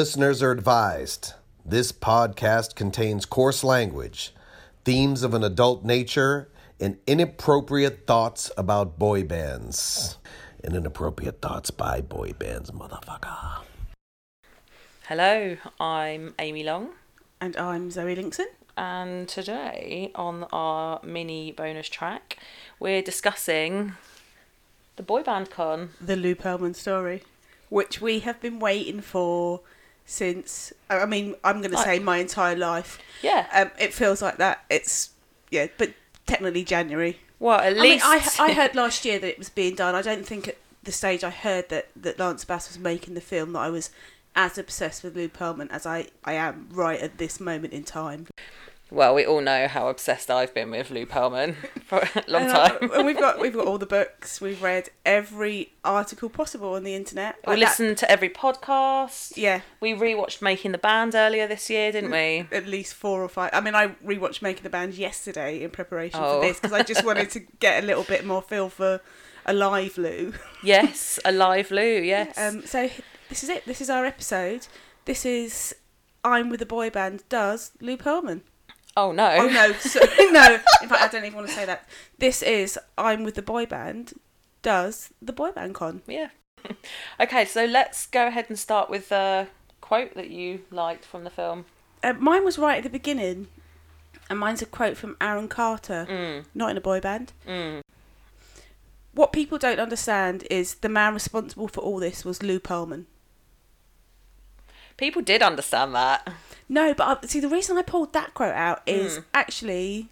Listeners are advised this podcast contains coarse language, themes of an adult nature, and inappropriate thoughts about boy bands. And inappropriate thoughts by boy bands, motherfucker. Hello, I'm Amy Long, And I'm Zoe Linkson. and today on our mini bonus track, we're discussing the boy band con. The Lou Pearlman story, which we have been waiting for since, I mean, I'm going to say my entire life. Yeah, Um, it feels like that. It's, yeah, but technically January. well, at I mean, least I, I heard last year that it was being done. I don't think at the stage I heard that, that Lance Bass was making the film that I was as obsessed with Lou Pearlman as I, I am right at this moment in time. Well, we all know how obsessed I've been with Lou Pearlman for a long And, time. and we've got we've got all the books. We've read every article possible on the internet. We Like that- listened to every podcast. Yeah, We rewatched Making the Band earlier this year, didn't we? at least four or five. I mean, I rewatched Making the Band yesterday in preparation Oh. for this because I just wanted to get a little bit more feel for a live Lou. Yes, Alive Lou, yes. Um, so this is it. This is our episode. This is I'm with the boy band. Does Lou Pearlman? Oh no. Oh no, so, no. In fact, I don't even want to say that. This is I'm with the boy band. Does the boy band con? Yeah. okay, so let's go ahead and start with the quote that you liked from the film. Uh, mine was right at the beginning, and mine's a quote from Aaron Carter, Mm. not in a boy band. Mm. What people don't understand is the man responsible for all this was Lou Pearlman. People did understand that. No, but I, see, the reason I pulled that quote out is Mm. actually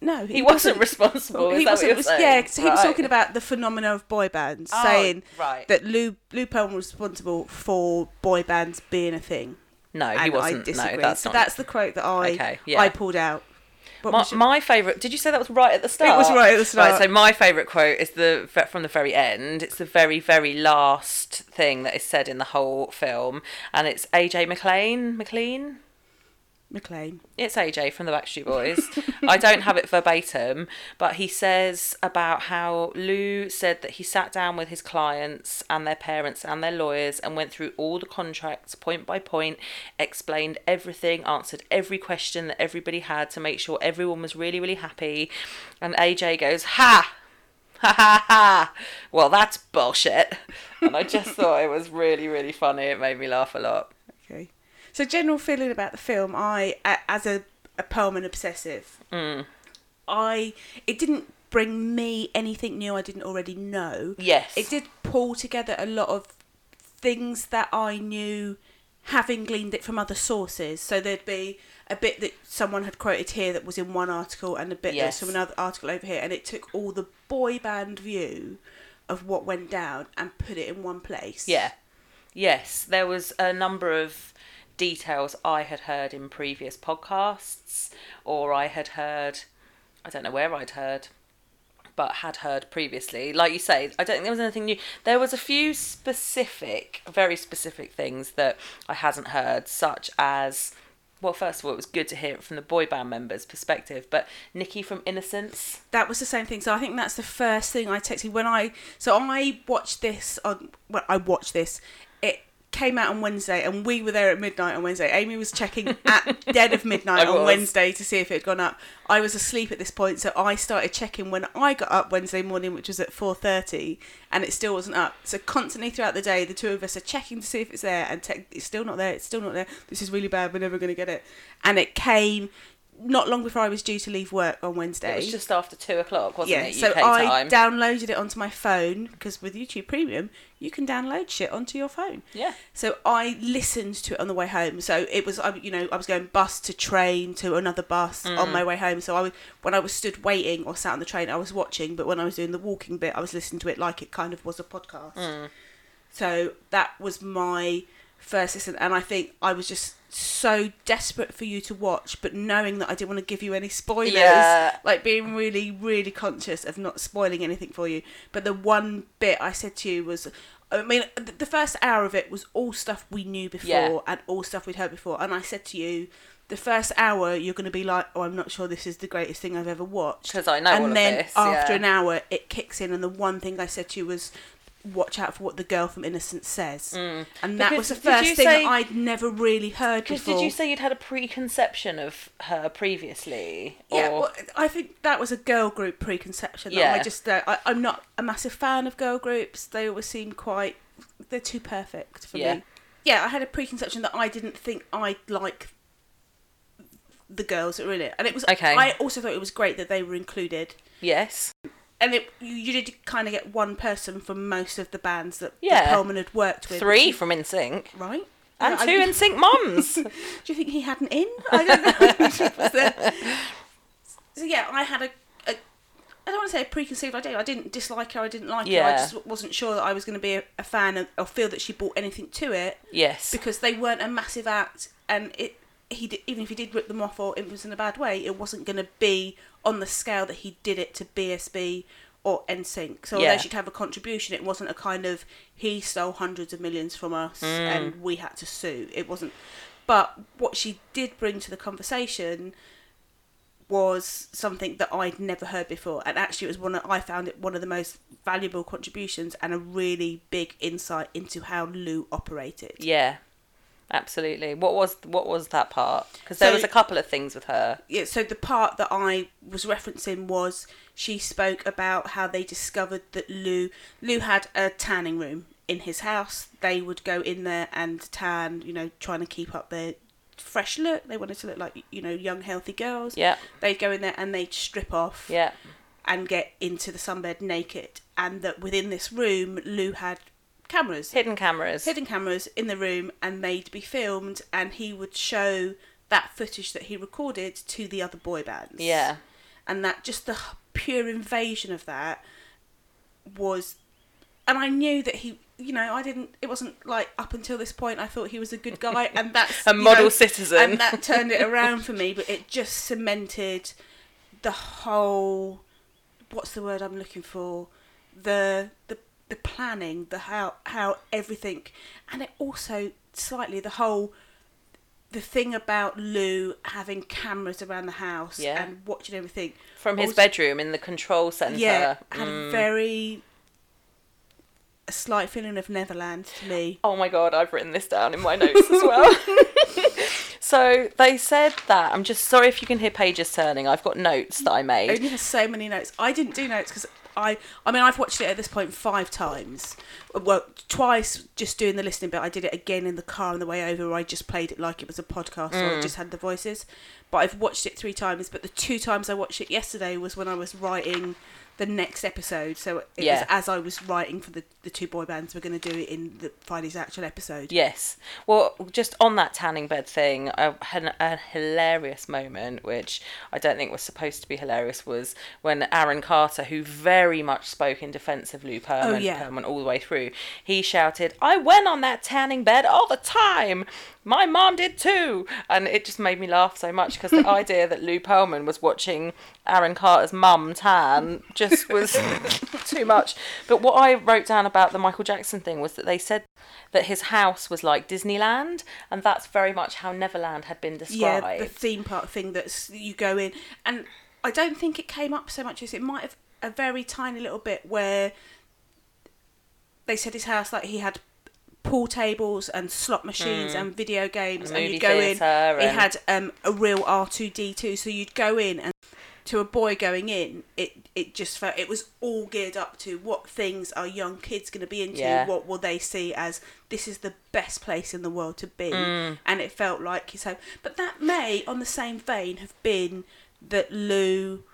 no, He, wasn't, responsible. He that wasn't. what you're res- saying? yeah, 'cause he was talking about the phenomena of boy bands, Oh, saying right. that Lou Lou Pearlman was responsible for boy bands being a thing. no, he wasn't. I disagree. No, that's so not. that's the quote that I Okay, yeah. I pulled out. My, your- my favourite. Did you say that was right at the start? It was right at the start. Right, so my favourite quote is the from the very end. It's the very very last thing that is said in the whole film, and it's AJ McLean. McLean. McLean. It's AJ from the Backstreet Boys. I don't have it verbatim, but he says about how Lou said that he sat down with his clients and their parents and their lawyers and went through all the contracts point by point, explained everything, answered every question that everybody had to make sure everyone was really, really happy. And AJ goes, Ha! Ha ha ha! Well, that's bullshit. And I just thought it was really, really funny. It made me laugh a lot. Okay. So general feeling about the film, I as a a Pearlman obsessive, Mm. I it didn't bring me anything new I didn't already know. Yes. It did pull together a lot of things that I knew having gleaned it from other sources. So there'd be a bit that someone had quoted here that was in one article and a bit Yes. that's from another article over here and it took all the boy band view of what went down and put it in one place. Yeah. Yes, there was a number of details I had heard in previous podcasts, or I had heard, I don't know where I'd heard, but had heard previously. Like you say, I don't think there was anything new. There was a few specific, very specific things that I hadn't heard, such as. Well, first of all, it was good to hear it from the boy band members' perspective, but Nikki from Innosense, that was the same thing. So I think that's the first thing I texted when I so I watched this on well I watched this. It came out on Wednesday and we were there at midnight on Wednesday. Amy was checking at dead of midnight on. Wednesday to see if it had gone up. I was asleep at this point, so I started checking when I got up Wednesday morning, which was at four thirty, and it still wasn't up. So constantly throughout the day, the two of us are checking to see if it's there, and te- it's still not there. It's still not there. This is really bad. We're never going to get it. And it came not long before I was due to leave work on Wednesday it was just after two o'clock, wasn't yeah, it? so UK I time. downloaded it onto my phone because with YouTube Premium you can download shit onto your phone. yeah. So I listened to it on the way home. So it was, I- you know, I was going bus to train to another bus Mm. on my way home. So I was, when I was stood waiting or sat on the train, I was watching. But when I was doing the walking bit, I was listening to it like it kind of was a podcast. Mm. So that was my first listen, and I think I was just so desperate for you to watch, but knowing that I didn't want to give you any spoilers, Yeah. like being really, really conscious of not spoiling anything for you. But the one bit I said to you was. I mean, the first hour of it was all stuff we knew before Yeah. and all stuff we'd heard before. And I said to you, the first hour you're going to be like, "Oh, I'm not sure this is the greatest thing I've ever watched. Because I know And then this, after yeah. an hour, it kicks in, and the one thing I said to you was, watch out for what the girl from Innosense says, and that Mm. Because was the first thing say- that I'd never really heard Because before. did you say you'd had a preconception of her previously? Yeah, well, I think that was a girl group preconception. Yeah. I just uh, I, I'm not a massive fan of girl groups. They always seem quite they're too perfect for Yeah. me. Yeah, I had a preconception that I didn't think I'd like the girls that were in it, and it was Okay. I also thought it was great that they were included, yes. And it you, you did kind of get one person from most of the bands that, Yeah. that Pearlman had worked with. Three from NSYNC. right? And Yeah, two NSYNC mums. Do you think he had an in? I don't know. so, yeah, I had a. I don't want to say a preconceived idea. I didn't dislike her. I didn't like her. I just wasn't sure that I was going to be a, a fan of, or feel that she brought anything to it yes. because they weren't a massive act, and it. He did, even if he did rip them off or it was in a bad way, it wasn't going to be on the scale that he did it to BSB or NSYNC. So Yeah. although she'd have a contribution, it wasn't a kind of he stole hundreds of millions from us Mm. and we had to sue. It wasn't. But what she did bring to the conversation was something that I'd never heard before, and actually it was one of, I found it one of the most valuable contributions and a really big insight into how Lou operated. Yeah. Absolutely. What was what was that part? Because there So- was a couple of things with her. yeah, so the part that I was referencing was she spoke about how they discovered that Lou Lou had a tanning room in his house. They would go in there and tan, you know, trying to keep up their fresh look. They wanted to look like you know young healthy girls. Yeah. They'd go in there and they'd strip off Yeah. and get into the sunbed naked. And that within this room, Lou had cameras Hidden cameras. hidden cameras in the room and they'd be filmed and he would show that footage that he recorded to the other boy bands Yeah. and that just the pure invasion of that was and i knew that he you know i didn't it wasn't like up until this point i thought he was a good guy and that's A model know, citizen. and that turned it around for me but it just cemented the whole what's the word i'm looking for the the the planning the how how everything and it also slightly the whole the thing about Lou having cameras around the house Yeah. and watching everything From his also- bedroom in the control centre. yeah had Mm. a very a slight feeling of Neverland to me. Oh my god, I've written this down in my notes as well. so they said that. I'm just sorry if you can hear pages turning. I've got notes that I made. only has so many notes. I didn't do notes because I, I mean, I've watched it at this point five times. Well, twice just doing the listening bit. I did it again in the car on the way over. Where I just played it like it was a podcast, or Mm. I just had the voices. But I've watched it three times. But the two times I watched it yesterday was when I was writing the next episode. So it Yeah. was as I was writing for the the two boy bands. We're going to do it in the Friday's actual episode. Yes. Well, just on that tanning bed thing, I had a hilarious moment, which I don't think was supposed to be hilarious, was when Aaron Carter, who very much spoke in defence of Lou Pearlman, Oh, yeah. Pearlman all the way through, he shouted, I went on that tanning bed all the time. My mom did too. And it just made me laugh so much because the idea that Lou Pearlman was watching Aaron Carter's mum tan just was too much. But what I wrote down about the Michael Jackson thing was that they said that his house was like Disneyland, and that's very much how Neverland had been described. Yeah, the theme park thing that you go in, and I don't think it came up so much as it might have a very tiny little bit where they said his house like he had pool tables and slot machines and video games, A and you'd go in. theatre He had um, a real R two D two, so you'd go in and. To a boy going in, it it just felt it was all geared up to what things are young kids going to be into. Yeah. What will they see as this is the best place in the world to be, and it felt like his home. But that may, on the same vein, have been that Lou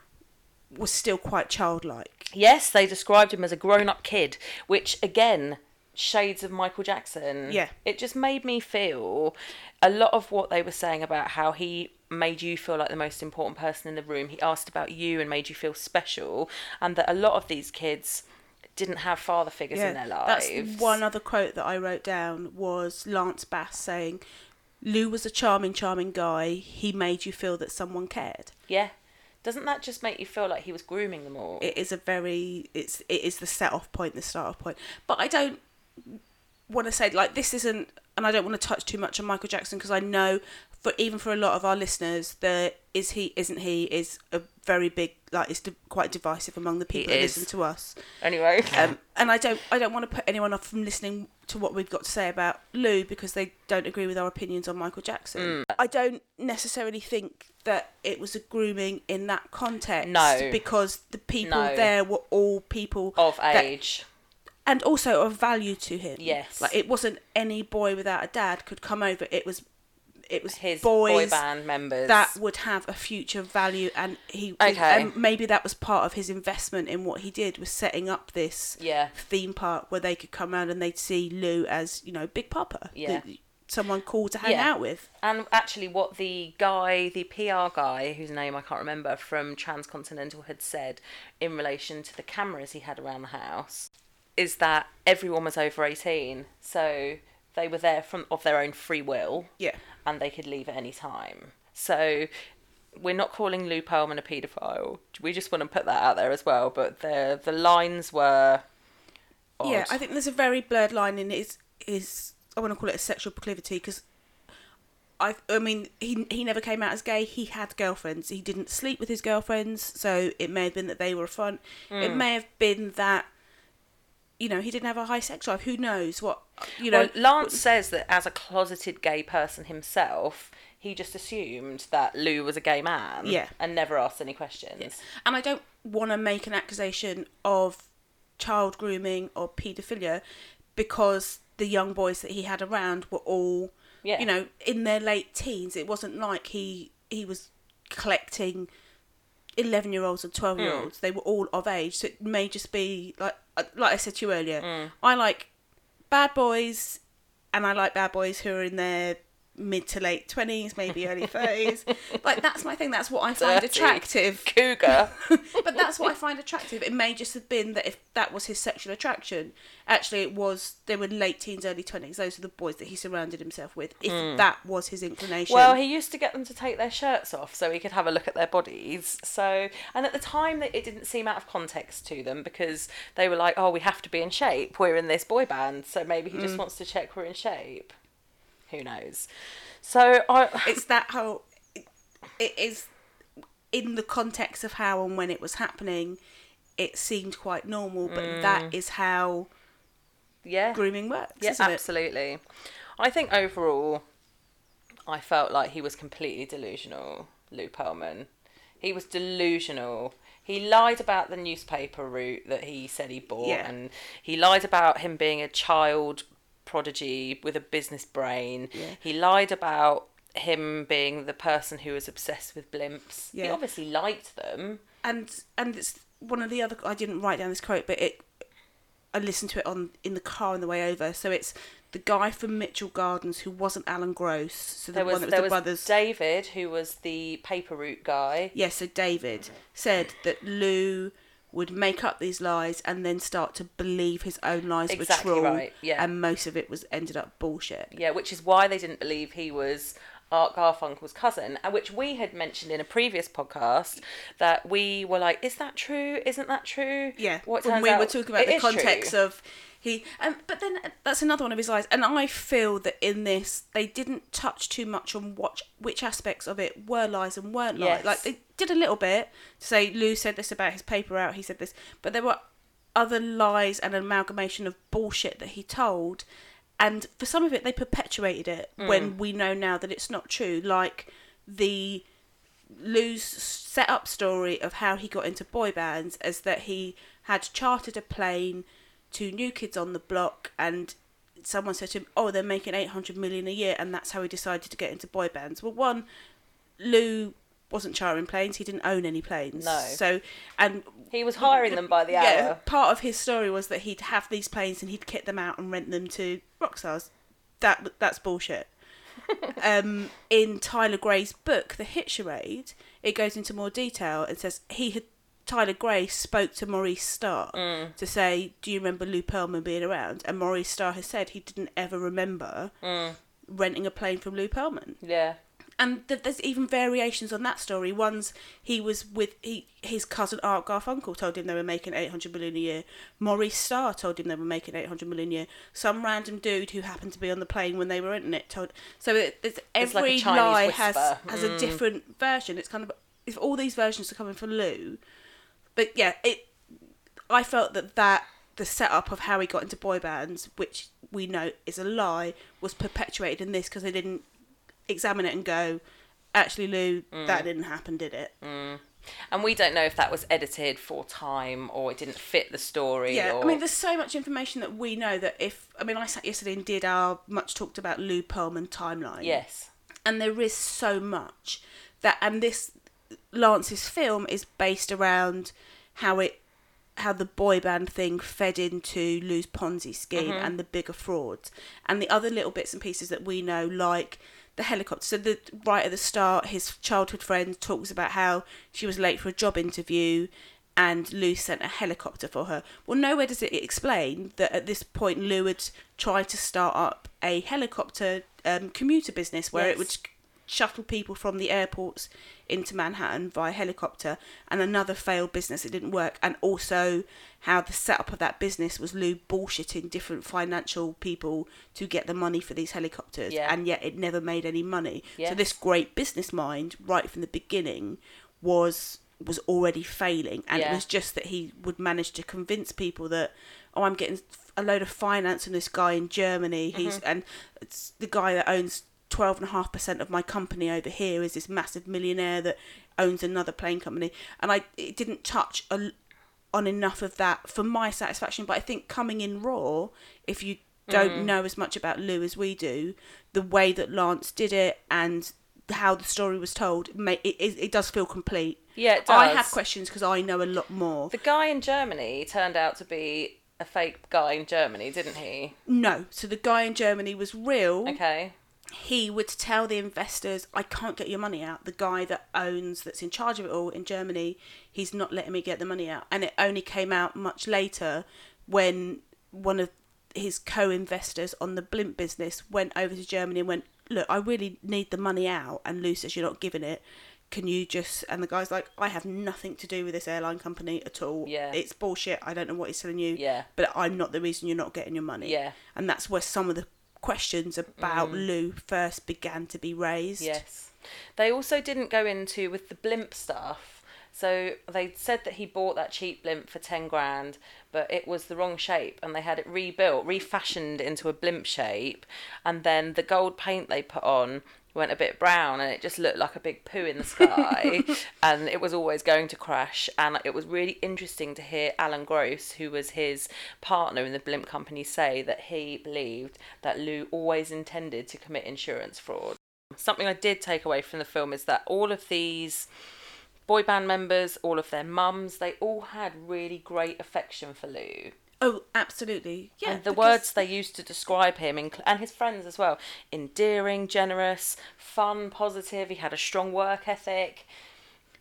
was still quite childlike. Yes, they described him as a grown up kid, which again, shades of Michael Jackson. Yeah. It just made me feel a lot of what they were saying about how he made you feel like the most important person in the room. He asked about you and made you feel special, and that a lot of these kids didn't have father figures in their lives. That's one other quote that I wrote down was Lance Bass saying, "Lou was a charming, charming guy. He made you feel that someone cared." Yeah. Doesn't that just make you feel like he was grooming them all? It is a very it's it is the set off point, the start off point. But I don't. Want to say like this isn't, and I don't want to touch too much on Michael Jackson because I know for even for a lot of our listeners, the is he isn't he is a very big like it's quite divisive among the people that is. listen to us. Anyway, Um, and I don't I don't want to put anyone off from listening to what we've got to say about Lou because they don't agree with our opinions on Michael Jackson. Mm. I don't necessarily think that it was a grooming in that context. No. because the people No. there were all people of that- age. And also of value to him. Yes. like it wasn't any boy without a dad could come over. It was it was His boy band members. that would have a future value and he Okay. and maybe that was part of his investment in what he did was setting up this Yeah. theme park where they could come around and they'd see Lou as you know Big Papa Yeah. the- someone cool to hang Yeah. out with And actually, what the guy, the PR guy, whose name I can't remember, from Transcontinental had said in relation to the cameras he had around the house is that everyone was over 18. So they were there from of their own free will yeah and they could leave at any time. So we're not calling Lou Pearlman a paedophile. We just want to put that out there as well. But the the lines were. Odd. yeah I think there's a very blurred line in his his I want to call it a sexual proclivity because I I mean he he never came out as gay. He had girlfriends. He didn't sleep with his girlfriends, so it may have been that they were a fun. It Hmm. may have been that you know he didn't have a high sex drive. Who knows what you know? well, Lance says that as a closeted gay person himself, he just assumed that Lou was a gay man. Yeah. And never asked any questions. and I don't want to make an accusation of child grooming or paedophilia because the young boys that he had around were all Yeah. you know in their late teens it wasn't like he he was collecting 11 year olds and 12 year olds they were all of age so it may just be like uh, like I said to you earlier Hmm. I like bad boys and I like bad boys who are in their mid to late 20s maybe early 30s like that's my thing that's what I find attractive Cougar. but that's what I find attractive. It may just have been that if that was his sexual attraction, actually it was they were late teens, early twenties. Those are the boys that he surrounded himself with. If hmm. that was his inclination, Well, he used to get them to take their shirts off so he could have a look at their bodies. So, and at the time, that it didn't seem out of context to them because they were like, "Oh, we have to be in shape. We're in this boy band, so maybe he just hmm. wants to check we're in shape." Who knows? So I, it's that whole. It is in the context of how and when it was happening. It seemed quite normal, but mm. that is how yeah, grooming works, yeah, isn't it? absolutely. I think overall, I felt like he was completely delusional, Lou Pearlman. He was delusional. He lied about the newspaper route that he said he bought, Yeah. and he lied about him being a child prodigy with a business brain. Yeah. He lied about him being the person who was obsessed with blimps. He obviously liked them. and and it's one of the other I didn't write down this quote, but it I listened to it on in the car on the way over. So it's the guy from Mitchell Gardens who wasn't Alan Gross, so the There was, one that was there the was brothers. David, who was the paper route guy. yeah, so David said that Lou would make up these lies and then start to believe his own lies Exactly were true, right, yeah. and most of it was ended up bullshit. Yeah, which is why they didn't believe he was Art Garfunkel's cousin, uh, which we had mentioned in a previous podcast that we were like, "Is that true? Isn't that true?" Yeah, What when we were talking about the is true. context of he, and but then uh, that's another one of his lies. And I feel that in this they didn't touch too much on what which aspects of it were lies and weren't lies. Yes. Like they did a little bit to say Lou said this about his paper out. He said this, but there were other lies and an amalgamation of bullshit that he told. And for some of it, they perpetuated it Mm. when we know now that it's not true. Like the Lou's set up story of how he got into boy bands as that he had chartered a plane to New Kids on the Block and someone said to him, "Oh, they're making 800 million a year," and that's how he decided to get into boy bands. Well, one, Lou wasn't chartering planes; he didn't own any planes. No. So, and He was hiring them by the hour. yeah, part of his story was that he'd have these planes and he'd kit them out and rent them to rock stars. That that's bullshit. um, in Tyler Gray's book, The Hit Charade, it goes into more detail and says he had Tyler Gray spoke to Maurice Starr Mm. to say, "Do you remember Lou Pearlman being around?" And Maurice Starr has said he didn't ever remember Mm. renting a plane from Lou Pearlman. Yeah, and th- there's even variations on that story. One's he was with he, his cousin Art Garfunkel told him they were making 800 million a year. Maurice Starr told him they were making 800 million a year. Some random dude who happened to be on the plane when they were in it told. So it, it's, It's like every lie has whisper. has a mm. different version. It's kind of if all these versions are coming from Lou, but yeah, it. I felt that that the setup of how he got into boy bands, which we know is a lie, was perpetuated in this because they didn't examine it and go, actually, Lou, Mm. that didn't happen, did it? And we don't know if that was edited for time or it didn't fit the story. Yeah, or... I mean, there's so much information that we know that if I mean, I sat yesterday and did our much talked about Lou Pearlman timeline. yes. and there is so much that and this Lance's film is based around how it how the boy band thing fed into Lou's Ponzi scheme and the bigger frauds and the other little bits and pieces that we know like the helicopter so the right at the start his childhood friend talks about how she was late for a job interview and Lou sent a helicopter for her. Well, nowhere does it explain that at this point Lou had tried to start up a helicopter um, commuter business where Yes. it would shuttle people from the airports into Manhattan via helicopter, and another failed business. It didn't work, and also how the setup of that business was Lou bullshitting different financial people to get the money for these helicopters, Yeah. and yet it never made any money. So this great business mind, right from the beginning, was was already failing, and Yeah. it was just that he would manage to convince people that oh, I'm getting a load of finance from this guy in Germany. He's Mm-hmm. and it's the guy that owns twelve and a half percent of my company over here is this massive millionaire that owns another plane company, and I it didn't touch a, on enough of that for my satisfaction. But I think coming in raw, if you don't Mm. know as much about Lou as we do, the way that Lance did it and how the story was told, it, it, it does feel complete. Yeah, it I have questions because I know a lot more. The guy in Germany turned out to be a fake guy in Germany, didn't he? No, so the guy in Germany was real. Okay. He would tell the investors, "I can't get your money out." The guy that owns, that's in charge of it all in Germany, he's not letting me get the money out. And it only came out much later when one of his co-investors on the blimp business went over to Germany and went, "Look, I really need the money out." And Lou says, "You're not giving it." Can you just and the guy's like, I have nothing to do with this airline company at all. Yeah. It's bullshit. I don't know what he's telling you. Yeah. But I'm not the reason you're not getting your money. Yeah. And that's where some of the questions about Mm. Lou first began to be raised. Yes. They also didn't go into with the blimp stuff. So they said that he bought that cheap blimp for 10 grand, but it was the wrong shape and they had it rebuilt, refashioned into a blimp shape. And then the gold paint they put on went a bit brown and it just looked like a big poo in the sky. And it was always going to crash. And it was really interesting to hear Alan Gross who was his partner in the blimp company say that he believed that Lou always intended to commit insurance fraud. Something I did take away from the film is that all of these boy band members, all of their mums, they all had really great affection for Lou. Oh, absolutely. Yeah. and the because- words they used to describe him, inc- and his friends as well endearing, generous, fun, positive. He had a strong work ethic.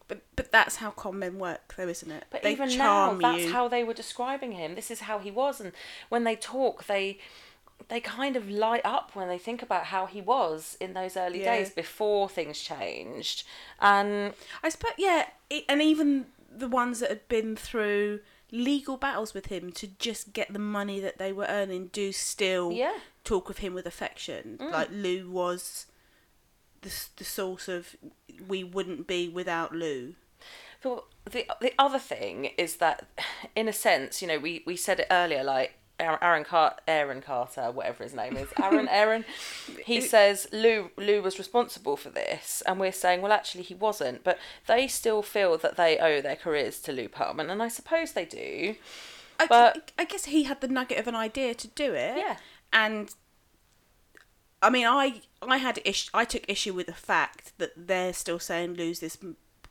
But, but that's how con men work, though, isn't it? But they even now, that's you. how they were describing him. This is how he was, and when they talk, they they kind of light up when they think about how he was in those early Yeah. days before things changed. And I suppose, yeah, and even the ones that had been through legal battles with him to just get the money that they were earning do still Yeah. talk of him with affection. Mm. Like Lou was the the source of we wouldn't be without Lou. But the the other thing is that, in a sense, you know, we, we said it earlier, like Aaron Car- Aaron Carter, whatever his name is, Aaron Aaron, he says Lou Lou was responsible for this, and we're saying, well, actually, he wasn't. But they still feel that they owe their careers to Lou Pearlman, and I suppose they do. I, But- I guess he had the nugget of an idea to do it. Yeah. And I mean, I I had ish, I took issue with the fact that they're still saying Lou's this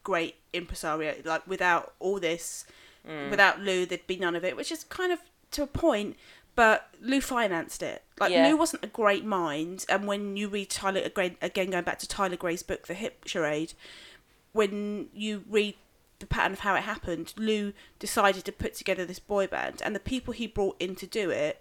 great impresario. Like without all this, Mm. without Lou, there'd be none of it. Which is kind of to a point. But Lou financed it. Like Yeah. Lou wasn't a great mind, and when you read Tyler again, again going back to Tyler Gray's book, The Hit Charade, when you read the pattern of how it happened, Lou decided to put together this boy band, and the people he brought in to do it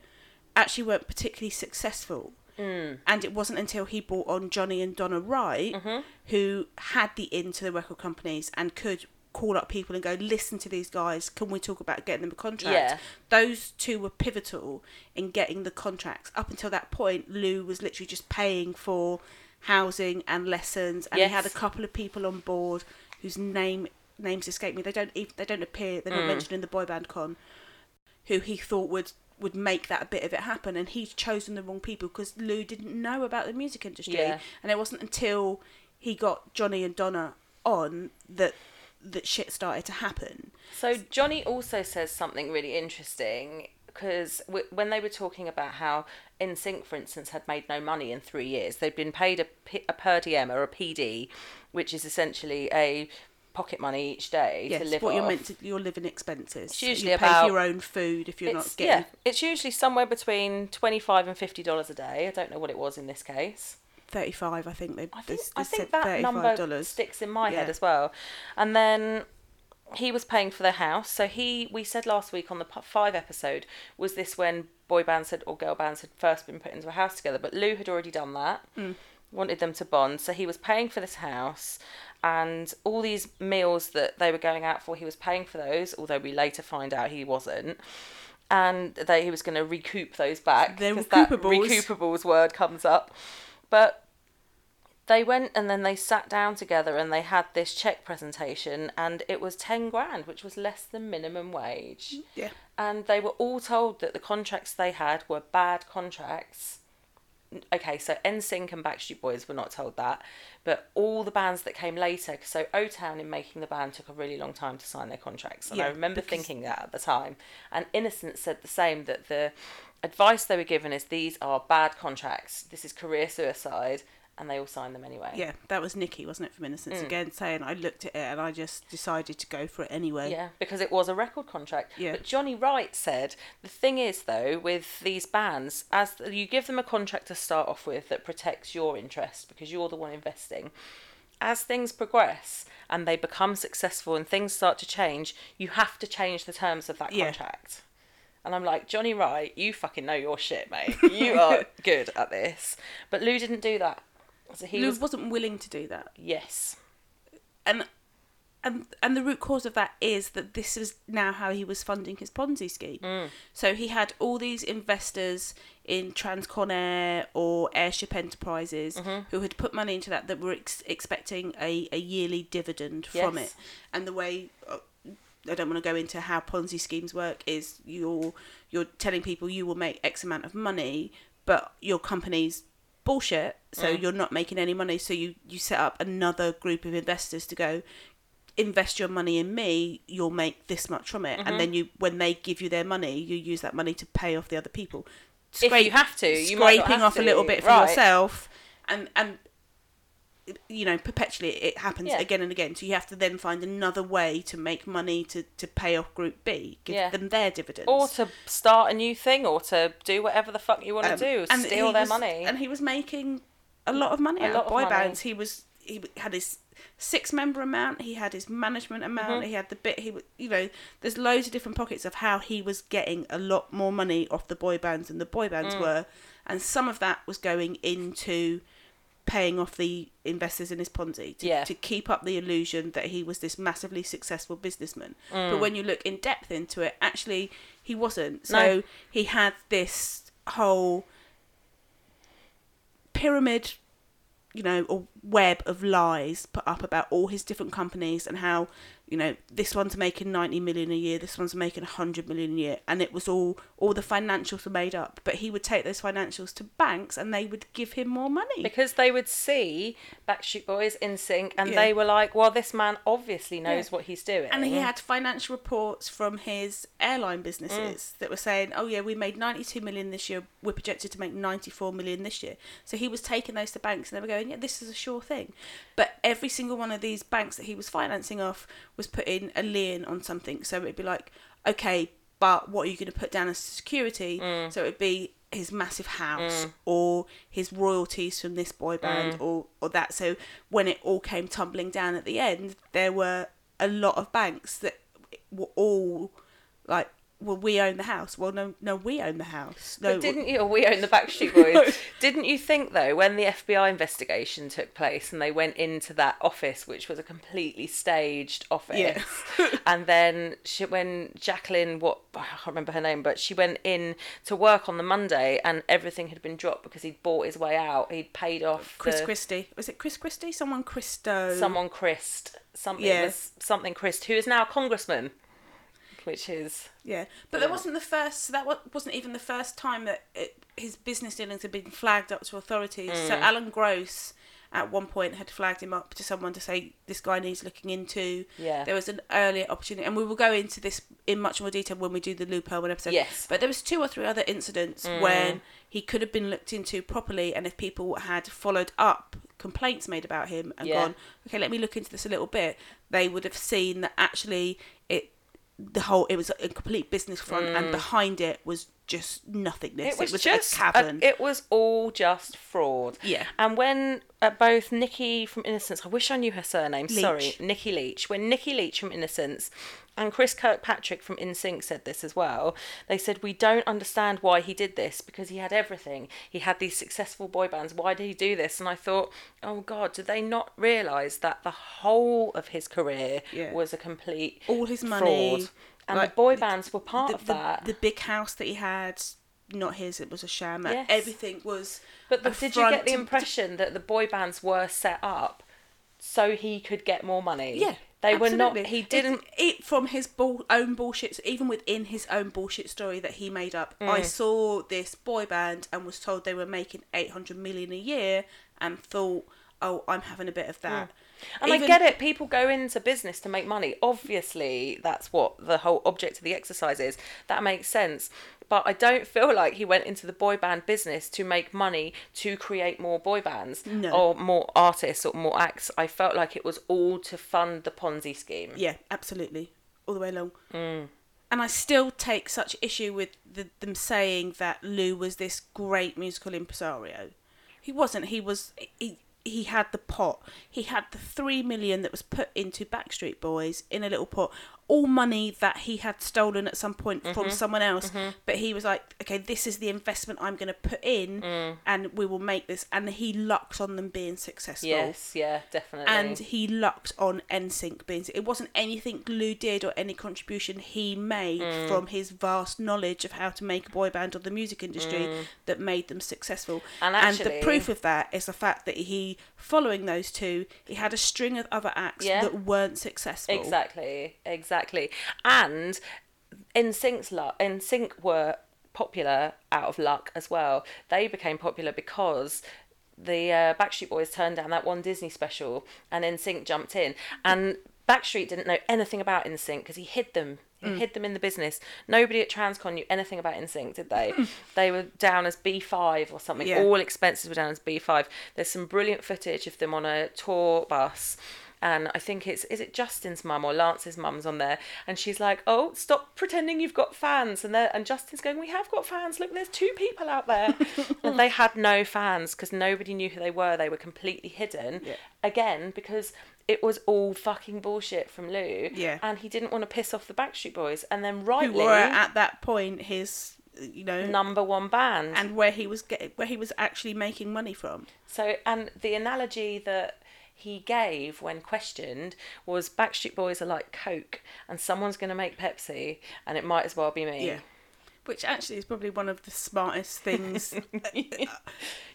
actually weren't particularly successful. Mm. And it wasn't until he brought on Johnny and Donna Wright, mm-hmm. who had the in to the record companies and could call up people and go, listen to these guys. Can we talk about getting them a contract? Yeah. Those two were pivotal in getting the contracts. Up until that point, Lou was literally just paying for housing and lessons, and he had a couple of people on board whose name names escape me. They don't even they don't appear. They're not mm. mentioned in the boy band con. Who he thought would would make that bit of it happen, and he's chosen the wrong people because Lou didn't know about the music industry, Yeah. and it wasn't until he got Johnny and Donna on that that shit started to happen. So Johnny also says something really interesting because w- when they were talking about how NSYNC, for instance, had made no money in three years, they'd been paid a, P- a per diem or a PD, which is essentially a pocket money each day to live what you're meant to your living expenses. It's usually you pay about- for your own food if you're not getting yeah, it's usually somewhere between twenty five and fifty dollars a day. I don't know what it was in this case. Thirty five. I think they. I think, they I think that thirty number sticks in my head as well. And then he was paying for their house. So he, we said last week on the five episode, was this when boy bands had or girl bands had first been put into a house together? But Lou had already done that. Mm. Wanted them to bond, so he was paying for this house, and all these meals that they were going out for, he was paying for those. Although we later find out he wasn't. And that he was going to recoup those back. They're 'cause that recoupables word comes up. But they went and then they sat down together and they had this check presentation and it was 10 grand which was less than minimum wage. Mm, yeah. and they were all told that the contracts they had were bad contracts. Okay so NSYNC and Backstreet Boys were not told that but all the bands that came later so O-Town in making the band took a really long time to sign their contracts and I remember thinking that at the time. And Innocent said the same that the advice they were given is these are bad contracts this is career suicide and they all signed them anyway Yeah, that was Nikki, wasn't it, from Innosense? Mm. Again, saying I looked at it and I just decided to go for it anyway. Yeah, because it was a record contract. Yeah. But Johnny Wright said the thing is though with these bands, as you give them a contract to start off with that protects your interest because you're the one investing. As things progress and they become successful and things start to change, you have to change the terms of that Yeah. And I'm like, Johnny Wright, you fucking know your shit, mate. You are good at this. But Lou didn't do that. So he Lou was wasn't willing to do that, yes. and and and the root cause of that is that this is now how he was funding his Ponzi scheme. Mm. So he had all these investors in Transcon Air or Airship Enterprises Mm-hmm. who had put money into that that were ex- expecting a, a yearly dividend from it, and the way. I don't want to go into how Ponzi schemes work. Is you're you're telling people you will make X amount of money, but your company's bullshit. So Mm. you're not making any money. So you you set up another group of investors to go invest your money in me. You'll make this much from it, Mm-hmm. and then you when they give you their money, you use that money to pay off the other people. If you have to, you scraping have off a little bit for right. yourself, and and you know perpetually it happens Yeah. again and again. So you have to then find another way to make money to to pay off Group B, give Yeah. them their dividends, Or to start a new thing, or to do whatever the fuck you want to Um, do, and steal their was- money. And he was making a lot of money A out lot of boy money. bands. He was he had his six member amount. He had his management amount. Mm-hmm. He had the bit. He you know there's loads of different pockets of how he was getting a lot more money off the boy bands than the boy bands Mm. were, and some of that was going into paying off the investors in his Ponzi to, Yeah. to keep up the illusion that he was this massively successful businessman. Mm. But when you look in depth into it, actually he wasn't. So No. he had this whole pyramid, you know, or web of lies put up about all his different companies and how, you know, this one's making 90 million a year, this one's making 100 million a year. And it was all, all the financials were made up. But he would take those financials to banks and they would give him more money. because they would see Backstreet Boys NSYNC, and Yeah. they were like, "Well, this man obviously knows Yeah. what he's doing." And he had financial reports from his airline businesses Mm. that were saying, "Oh yeah, we made 92 million this year. We're projected to make 94 million this year." So he was taking those to banks, and they were going, "Yeah, this is a sure thing." But every single one of these banks that he was financing off was putting a lien on something. So it'd be like, "Okay, but what are you going to put down as security?" Mm. So it'd be his massive house or his royalties from this boy band Mm. or or that. So when it all came tumbling down at the end, there were a lot of banks that were all like well, we own the house. Well, no, no, we own the house. No, But didn't you, or we own the Backstreet Boys, didn't you think though, when the FBI investigation took place and they went into that office, which was a completely staged office, Yeah. and then she, when Jacqueline, what, I can't remember her name, but she went in to work on the Monday and everything had been dropped because he'd bought his way out. He'd paid off Chris the, Christie. Was it Chris Christie? Someone Christo. someone Christ, something Yeah. was something Christ, who is now a congressman, which is Yeah, but that wasn't the first. That wasn't even the first time that it, his business dealings had been flagged up to authorities. So Mm. Alan Gross, at one point, had flagged him up to someone to say this guy needs looking into. Yeah. There was an earlier opportunity, and we will go into this in much more detail when we do the Lou Pearlman episode. Yes. But there was two or three other incidents when he could have been looked into properly, and if people had followed up complaints made about him and Yeah. gone, okay, let me look into this a little bit, they would have seen that actually it the whole it was a complete business front and behind it was just nothingness. Mm. It was, just a- cavern. it was all just fraud. Yeah. And when uh, both Nikki from Innosense, I wish I knew her surname. Sorry, Leach. Nikki Leach. When Nikki Leach from Innosense and Chris Kirkpatrick from NSYNC said this as well, they said we don't understand why he did this because he had everything. He had these successful boy bands. Why did he do this? And I thought, oh God, did they not realise that the whole of his career Yeah. was a complete All his money, fraud? And like, the boy bands were part the, of the, that. the big house that he had, not his, it was a sham. Yes. Everything was. But a did you get the impression that the boy bands were set up so he could get more money? Yeah. They were not. He didn't. It, from his bull, own bullshit, even within his own bullshit story that he made up. Mm. I saw this boy band and was told they were making eight hundred million a year, and thought, "Oh, I'm having a bit of that." And I get it. People go into business to make money. Obviously, that's what the whole object of the exercise is. That makes sense. But I don't feel like he went into the boy band business to make money to create more boy bands No. or more artists or more acts. I felt like it was all to fund the Ponzi scheme. Yeah, absolutely, all the way along. Mm. And I still take such issue with the, them saying that Lou was this great musical impresario. He wasn't. He was. He, he had the pot. He had the three million that was put into Backstreet Boys in a little pot. All money that he had stolen at some point Mm-hmm. from someone else. But he was like, okay, this is the investment I'm going to put in, Mm. and we will make this. And he lucked on them being successful Yes, yeah, definitely. and he lucked on NSYNC being. It wasn't anything Lou did or any contribution he made Mm. from his vast knowledge of how to make a boy band or the music industry that made them successful. Mm. And the proof of that is the fact that he, following those two, he had a string of other acts Yeah. that weren't successful. Exactly, exactly. And NSYNC's luck, NSYNC were popular out of luck as well. They became popular because the uh, Backstreet Boys turned down that one Disney special, and NSYNC jumped in. And Backstreet didn't know anything about NSYNC because he hid them. He Mm. hid them in the business. Nobody at Transcon knew anything about NSYNC, did they? they were down as B5 or something. Yeah. All expenses were down as B5. There's some brilliant footage of them on a tour bus and I think it's is it Justin's mum or Lance's mum's on there, and she's like, "Oh, stop pretending you've got fans," and and Justin's going, "We have got fans. Look, there's two people out there," and they had no fans because nobody knew who they were. They were completely hidden. Yeah. Again, because it was all fucking bullshit from Lou. Yeah. and he didn't want to piss off the Backstreet Boys, and then rightly Who were at that point his, you know, number one band. and where he was getting, where he was actually making money from. So, and the analogy that he gave when questioned was Backstreet Boys are like Coke, and someone's going to make Pepsi, and it might as well be me. Yeah. Which actually is probably one of the smartest things uh,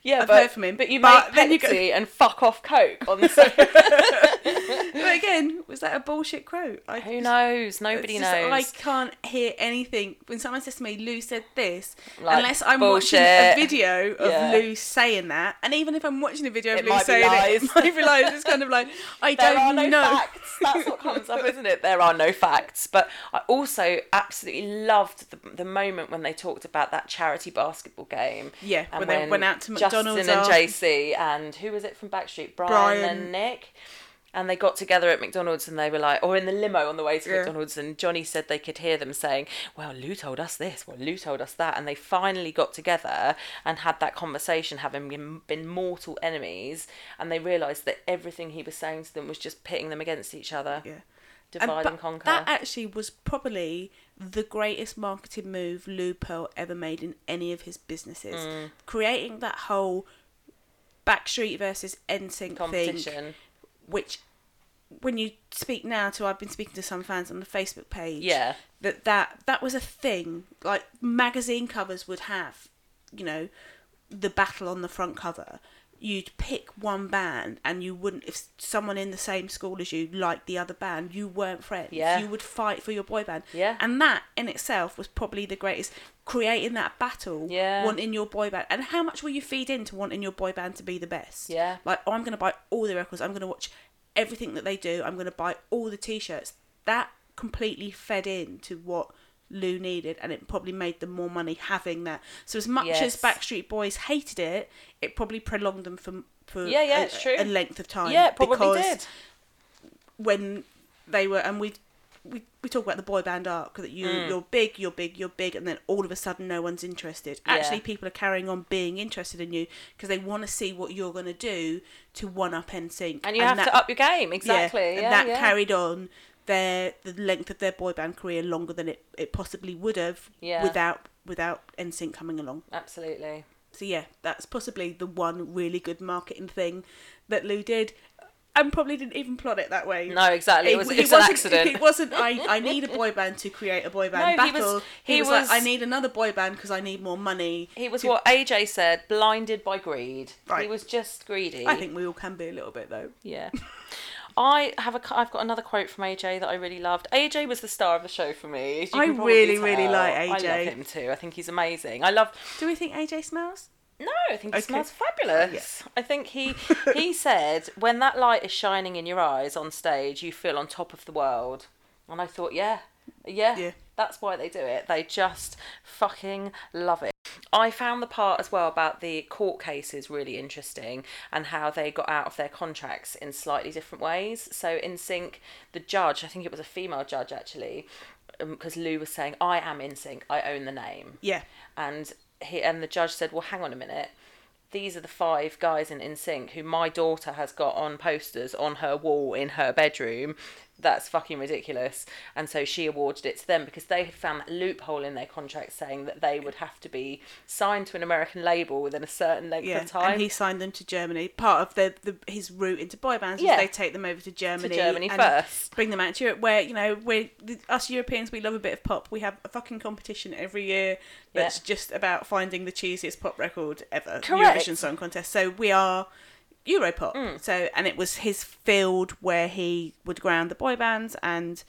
yeah, I've but, heard from him, But you but make Pepsi go- and fuck off Coke on the same. but again, was that a bullshit quote? I Who knows? Nobody just- knows. I can't hear anything when someone says to me, "Lou said this," Like, unless I'm bullshit. watching a video of Yeah. Lou saying that. And even if I'm watching a video of It Lou saying lies. it, it might be lies. It's kind of like I there don't are no know. facts. That's what comes up, isn't it? There are no facts. But I also absolutely loved the, the moment when they talked about that charity basketball game. Yeah, and when they went out to Justin McDonald's and JC and who was it from Backstreet? Brian, Brian. and Nick. And they got together at McDonald's and they were like, or in the limo on the way to Yeah. McDonald's, and Johnny said they could hear them saying, Well, Lou told us this, well, Lou told us that. And they finally got together and had that conversation, having been, been mortal enemies. And they realised that everything he was saying to them was just pitting them against each other. Yeah. divide but and conquer. That actually was probably the greatest marketing move Lou Pearl ever made in any of his businesses. Mm. Creating that whole Backstreet versus NSYNC thing, competition. which when you speak now to I've been speaking to some fans on the Facebook page. Yeah. That that that was a thing. Like magazine covers would have, you know, the battle on the front cover. You'd pick one band and you wouldn't if someone in the same school as you liked the other band, you weren't friends. Yeah. You would fight for your boy band. Yeah. And that in itself was probably the greatest creating that battle, Yeah. wanting your boy band. And how much will you feed into wanting your boy band to be the best? Yeah. Like, oh, I'm going to buy all the records. I'm going to watch everything that they do. I'm going to buy all the t-shirts. That completely fed into what Lou needed, and it probably made them more money having that. So as much as Backstreet Boys hated it, it probably prolonged them for for Yeah, yeah, a, it's true. a length of time. yeah, it probably because did. when they were and we we, we talk about the boy band arc that you Mm. you're big you're big you're big and then all of a sudden no one's interested Yeah. actually people are carrying on being interested in you because they want to see what you're going to do to one up NSYNC And you have that, to up your game, exactly. yeah, Yeah, and that carried on their the length of their boy band career longer than it, it possibly would have Yeah. without without NSYNC coming along Absolutely. so yeah, that's possibly the one really good marketing thing that Lou did, and probably didn't even plot it that way. No, exactly. It was, he it's an wasn't- accident. It wasn't. I, I need a boy band to create a boy band No, he was- battle. he, he was, was- like, I need another boy band because I need more money. He was to- what AJ said, blinded by greed. Right. He was just greedy. I think we all can be a little bit though. Yeah. I have a. I've got another quote from AJ that I really loved. AJ was the star of the show for me. you I really, really tell. like I love him too. I think he's amazing. I love. Do we think AJ smells? No, I think he Okay. smells fabulous. I think he he said when that light is shining in your eyes on stage, you feel on top of the world. And I thought, yeah, yeah, Yeah. That's why they do it. They just fucking love it. I found the part as well about the court cases really interesting and how they got out of their contracts in slightly different ways. So NSYNC, the judge, I think it was a female judge actually, um, because Lou was saying, "I am NSYNC. I own the name." Yeah. and he and the judge said, "Well, hang on a minute. These are the five guys in NSYNC who my daughter has got on posters on her wall in her bedroom. That's fucking ridiculous." And so she awarded it to them because they had found that loophole in their contract saying that they would have to be signed to an American label within a certain length Yeah, of time. and he signed them to Germany. Part of the, the his route into boy bands was Yeah. they take them over to Germany, To Germany and first. bring them out to Europe. Where you know, we us Europeans, we love a bit of pop. We have a fucking competition every year that's Yeah. just about finding the cheesiest pop record ever. Correct. Eurovision Song Contest. So we are Europop. Mm. So and it was his field where he would ground the boy bands and.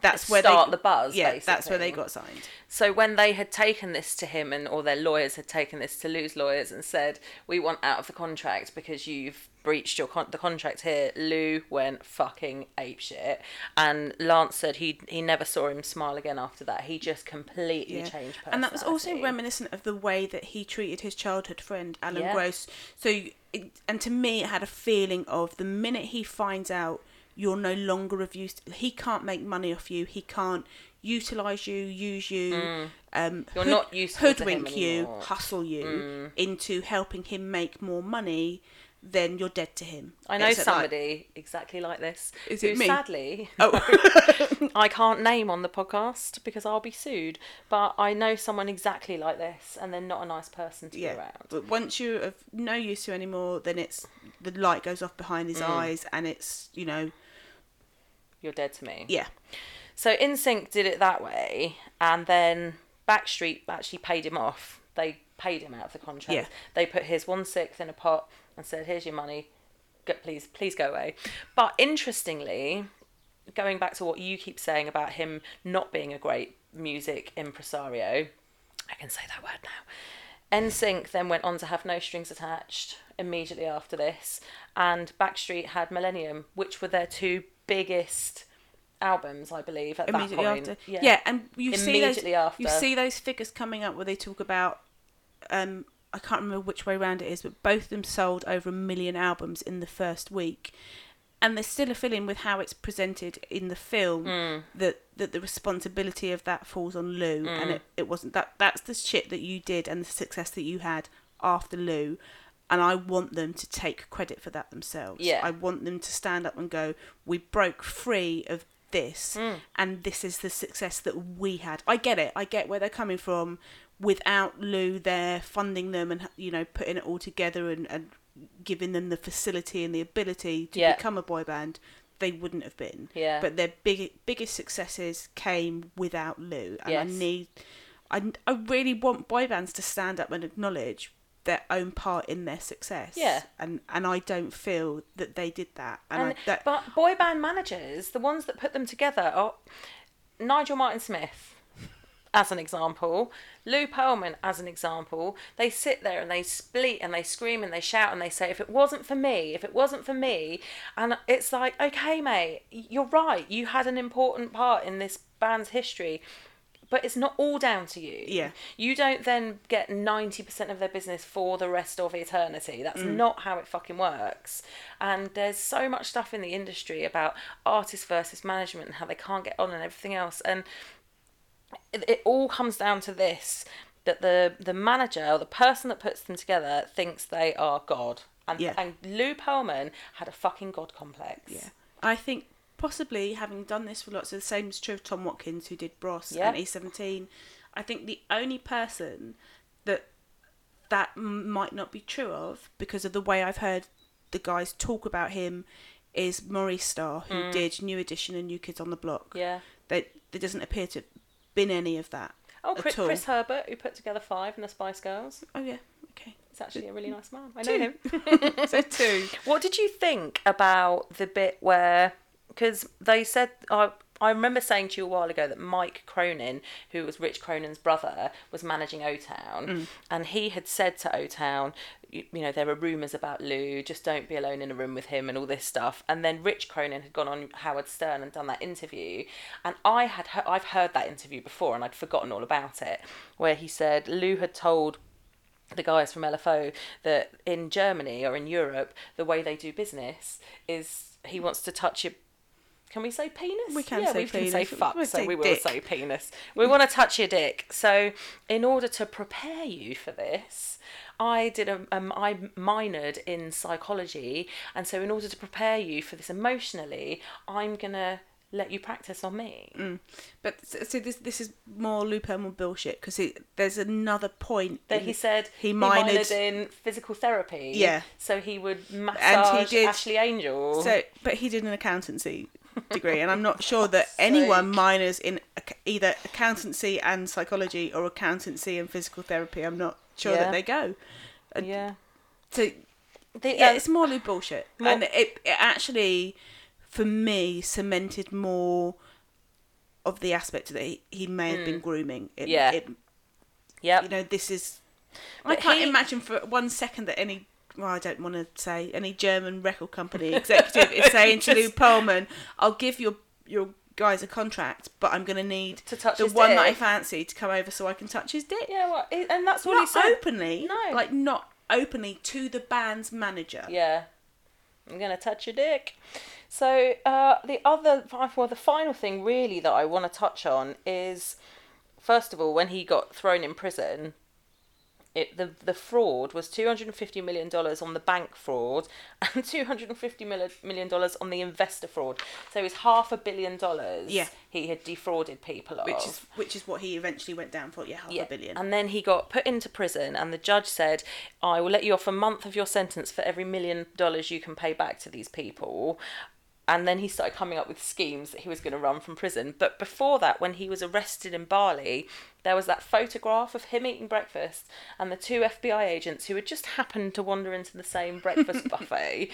That's where Start they the buzz, Yeah, that's where they got signed. So when they had taken this to him and all their lawyers had taken this to Lou's lawyers and said, "We want out of the contract because you've breached your con- the contract here," Lou went fucking apeshit, and Lance said he he never saw him smile again after that. He just completely changed. And that was also reminiscent of the way that he treated his childhood friend Alan Yeah. Gross. So, it, and to me, it had a feeling of the minute he finds out you're no longer of use, he can't make money off you. He can't utilize you, use you, um, Mm. You're not useful to him hoodwink you. Mm. hustle you into helping him make more money. Then you're dead to him. I know It's like- somebody exactly like this. Is who it me? Sadly, oh, I can't name on the podcast because I'll be sued. But I know someone exactly like this, and they're not a nice person to be around. But once you're of no use to anymore, then it's the light goes off behind Mm. his eyes, and it's you know, You're dead to me. yeah. So NSYNC did it that way, and then Backstreet actually paid him off. They paid him out of the contract. Yeah. They put his one sixth in a pot and said, "Here's your money. Go, please, please go away." But interestingly, going back to what you keep saying about him not being a great music impresario, I can say that word now. NSYNC then went on to have No Strings Attached immediately after this, and Backstreet had Millennium, which were their two biggest albums, I believe, at that point. after. Yeah. yeah, and you see those Immediately after. you see those figures coming up where they talk about um I can't remember which way around it is, but both of them sold over a million albums in the first week. And there's still a feeling with how it's presented in the film Mm. that, that the responsibility of that falls on Lou and Mm. it, it wasn't that that's the shit that you did and the success that you had after Lou and I want them to take credit for that themselves. Yeah. I want them to stand up and go, We broke free of this, Hmm. and this is the success that we had. I get it. I get where they're coming from. Without Lou there funding them and you know putting it all together and, and giving them the facility and the ability to Yeah. become a boy band, they wouldn't have been. Yeah. But their big biggest successes came without Lou, and I need, I I really want boy bands to stand up and acknowledge their own part in their success. Yeah. And and I don't feel that they did that. And, And, I, that but boy band managers, the ones that put them together, are Nigel Martin Smith, as an example, Lou Pearlman, as an example. They sit there and they split and they scream and they shout and they say, "If it wasn't for me, if it wasn't for me," and it's like, okay, mate, you're right. You had an important part in this band's history. But it's not all down to you. Yeah. You don't then get 90% of their business for the rest of eternity. That's mm. not how it fucking works. And there's so much stuff in the industry about artists versus management and how they can't get on and everything else. And it, it all comes down to this that the, the manager or the person that puts them together thinks they are God. And, Yeah. and Lou Pearlman had a fucking God complex. Yeah. I think possibly having done this for lots of the same is true of Tom Watkins who did Bros Yeah. and E17. I think the only person that that might not be true of because of the way I've heard the guys talk about him is Maurice Starr who did New Edition and New Kids on the Block. Mm. Yeah. There, there doesn't appear to been any of that. Oh, Chris. Chris Herbert, who put together Five and the Spice Girls. Oh yeah, okay. He's actually a really nice man. I know him. So two. What did you think about the bit where, because they said, I I remember saying to you a while ago that Mike Cronin, who was Rich Cronin's brother, was managing O Town, mm. and he had said to O Town, you, you know, there are rumours about Lou, just don't be alone in a room with him and all this stuff. And then Rich Cronin had gone on Howard Stern and done that interview, and I had he- I've heard that interview before and I'd forgotten all about it, where he said Lou had told the guys from LFO that in Germany or in Europe, the way they do business is he wants to touch your. Can we say penis? We can yeah, say we can say fuck, We'll so say we will dick. say penis. We want to touch your dick. So, in order to prepare you for this, I did a um, I minored in psychology, and so in order to prepare you for this emotionally, I'm gonna let you practice on me. Mm. But so this this is more Lou Pearlman bullshit because there's another point That he said he he minored, minored in physical therapy. Yeah. So he would massage did- Ashley Angel. So, but he did an accountancy degree, and I'm not sure that anyone minors in ac- either accountancy and psychology or accountancy and physical therapy. I'm not sure Yeah. that they go. And yeah. So yeah, um, it's more Lou bullshit, more- and it, it actually, for me, cemented more of the aspect that he, he may have been grooming. It, Hmm. Yeah. it, yep. you know, this is. I But can't he- imagine for one second that any. Well, I don't want to say any German record company executive is saying to Lou Pearlman, "I'll give your your guys a contract, but I'm going to need To touch the one that I fancy to come over so I can touch his dick." yeah, well, and that's what not he said. openly, No. like not openly to the band's manager. Yeah. I'm gonna touch your dick. So uh, the other, well, the final thing really that I want to touch on is, first of all, when he got thrown in prison, it the the fraud was two hundred and fifty million dollars on the bank fraud and two hundred and fifty million dollars on the investor fraud. So it was half a billion dollars. Yeah. he had defrauded people of. which is which is what he eventually went down for. Yeah, half a billion. And then he got put into prison, and the judge said, I will let you off a month of your sentence for every million dollars you can pay back to these people. And then he started coming up with schemes that he was going to run from prison. But before that, when he was arrested in Bali, there was that photograph of him eating breakfast and the two FBI agents who had just happened to wander into the same breakfast buffet.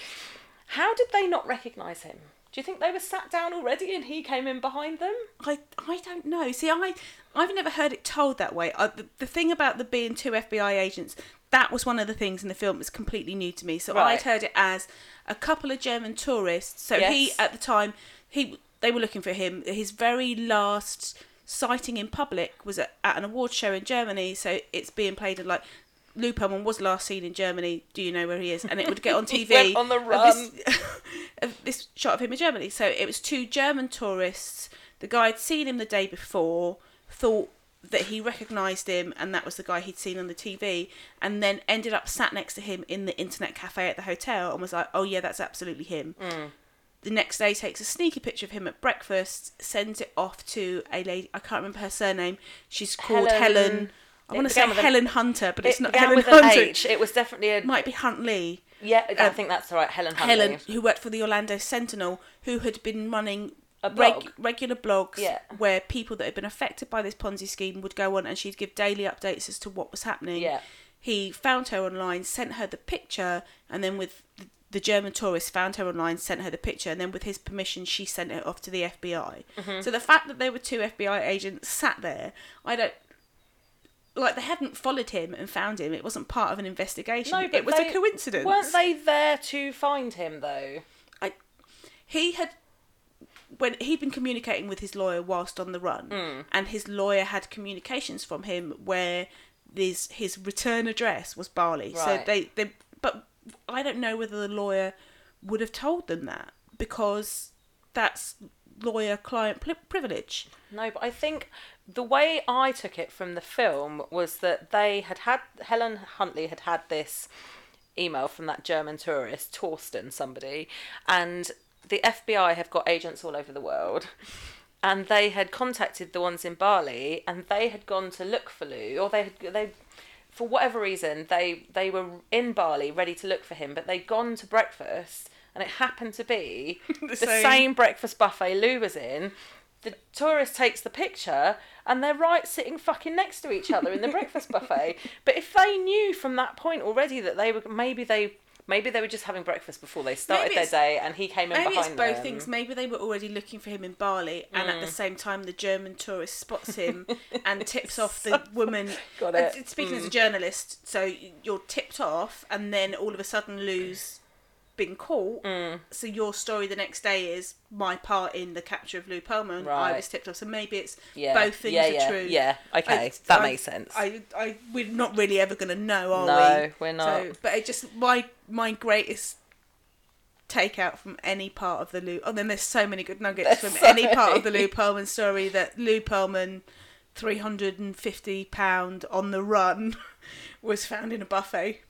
How did they not recognise him? Do you think they were sat down already and he came in behind them? I I don't know. See, I I've never heard it told that way. I, the, the thing about the being two FBI agents, that was one of the things in the film that's completely new to me. So Right. I'd heard it as a couple of German tourists. So he at the time he they were looking for him. His very last sighting in public was at, at an award show in Germany. So it's being played like. Lou Pearlman was last seen in Germany. Do you know where he is? And it would get on TV. on the run. This, this shot of him in Germany. So it was two German tourists. The guy had seen him the day before, thought that he recognised him, and that was the guy he'd seen on the TV, and then ended up sat next to him in the internet cafe at the hotel and was like, "Oh yeah, that's absolutely him." the next day takes a sneaky picture of him at breakfast, sends it off to a lady. I can't remember her surname. She's called Helen- Helen. I want to say with a- Helen Hunter, but it's not Helen with Hunter. an H. It was definitely a might be Huntley. yeah. I um, think that's right. Helen Huntley. Helen, who worked for the Orlando Sentinel, who had been running A blog. regular blogs Yeah. where people that had been affected by this Ponzi scheme would go on and she'd give daily updates as to what was happening. Yeah. He found her online, sent her the picture, and then with the, the German tourist found her online, sent her the picture, and then with his permission, she sent it off to the FBI. Mm-hmm. So the fact that there were two FBI agents sat there, I don't. Like they hadn't followed him and found him. It wasn't part of an investigation. No, but it was they- a coincidence. Weren't they there to find him though? I, he had when he'd been communicating with his lawyer whilst on the run, Hmm. and his lawyer had communications from him where this his return address was Bali. So they they but I don't know whether the lawyer would have told them that because that's lawyer client privilege. No, but I think the way I took it from the film was that they had had Helen Huntley had had this email from that German tourist Torsten somebody, and the FBI have got agents all over the world. And they had contacted the ones in Bali, and they had gone to look for Lou, or they had they, for whatever reason, they they were in Bali ready to look for him, but they'd gone to breakfast, and it happened to be the, same. same. breakfast buffet Lou was in. The tourist takes the picture, and they're right sitting fucking next to each other in the breakfast buffet. But if they knew from that point already that they were maybe they maybe they were just having breakfast before they started Maybe their it's- day, and he came in Maybe behind it's both them. things. Maybe they were already looking for him in Bali, and at the Mm. same time, the German tourist spots him and tips off the woman. Got it. Speaking as a Mm. journalist, so you're tipped off, and then all of a sudden Lou's been caught. Mm. So your story the next day is my part in the capture of Lou Pearlman. I Right. was tipped off. So maybe it's Yeah. both things yeah, are yeah, true. Yeah. Okay, I- that I- makes sense. I, I, we're not really ever going to know, are we? No, we're not. So, but it just my my greatest takeout from any part of the Lou. Oh, then there's so many good nuggets There's from so any part of the. Lou Pearlman story. That Lou Pearlman, three hundred and fifty pound on the run, was found in a buffet.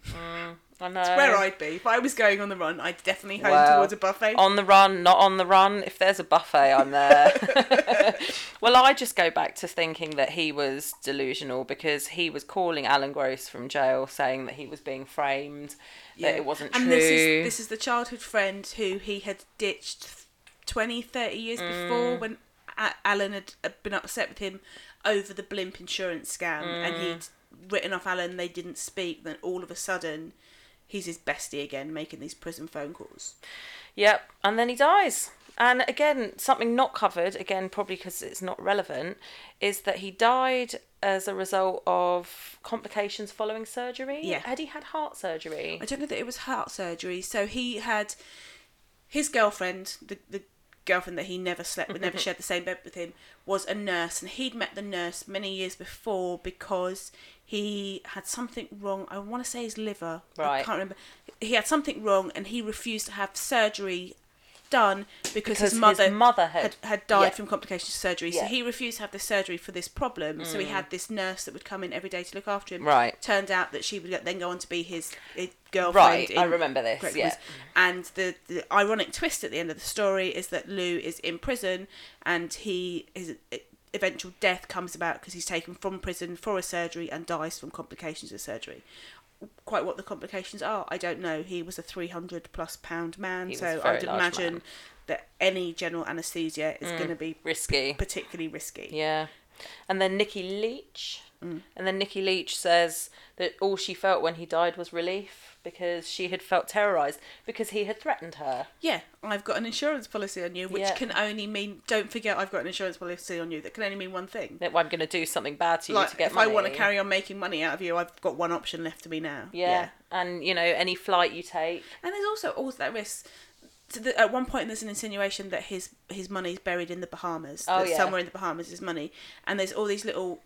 I know. It's where I'd be if I was going on the run. I'd definitely home Well, towards a buffet. On the run, not on the run. If there's a buffet, I'm there. well, I just go back to thinking that he was delusional because he was calling Alan Gross from jail saying that he was being framed, that it wasn't and true. And this is this is the childhood friend who he had ditched 20 30 years before Mm. when alan had been upset with him over the blimp insurance scam and Mm. he'd written off alan they didn't speak then all of a sudden he's his bestie again making these prison phone calls Yep, and then he dies. And again, something not covered, again, probably because it's not relevant, is that he died as a result of complications following surgery. Yeah. Had he had heart surgery? i don't know that it was heart surgery so he had his girlfriend the, the girlfriend that he never slept with never shared the same bed with him was a nurse and he'd met the nurse many years before because he had something wrong i want to say his liver i Right. can't remember he had something wrong and he refused to have surgery done because, Because his his mother, mother had- had, died yeah. from complications of surgery so Yeah. Mm. he refused to have the surgery for this problem so he had this nurse that would come in every day to look after him Right. turned out that she would then go on to be his, his girlfriend Right, I remember this, Great yeah. And the, the ironic twist at the end of the story is that Lou is in prison and he his eventual death comes about because he's taken from prison for a surgery and dies from complications of surgery. Quite what the complications are, I don't know. He was a 300 plus pound man, so I would imagine man. that any general anaesthesia is going to be Risky. particularly risky. Yeah. And then Nikki Leach. Mm. And then Nikki Leach says that all she felt when he died was relief because she had felt terrorised because he had threatened her. Yeah, I've got an insurance policy on you, which Yeah. can only mean. Don't forget, I've got an insurance policy on you. That can only mean one thing. That I'm going to do something bad to you like to get if money. I want to carry on making money out of you, I've got one option left to me now. Yeah. And, you know, any flight you take. And there's also always that risk. So the, at one point, there's an insinuation that his his money's buried in the Bahamas. Oh, that yeah. somewhere in the Bahamas is money, and there's all these little.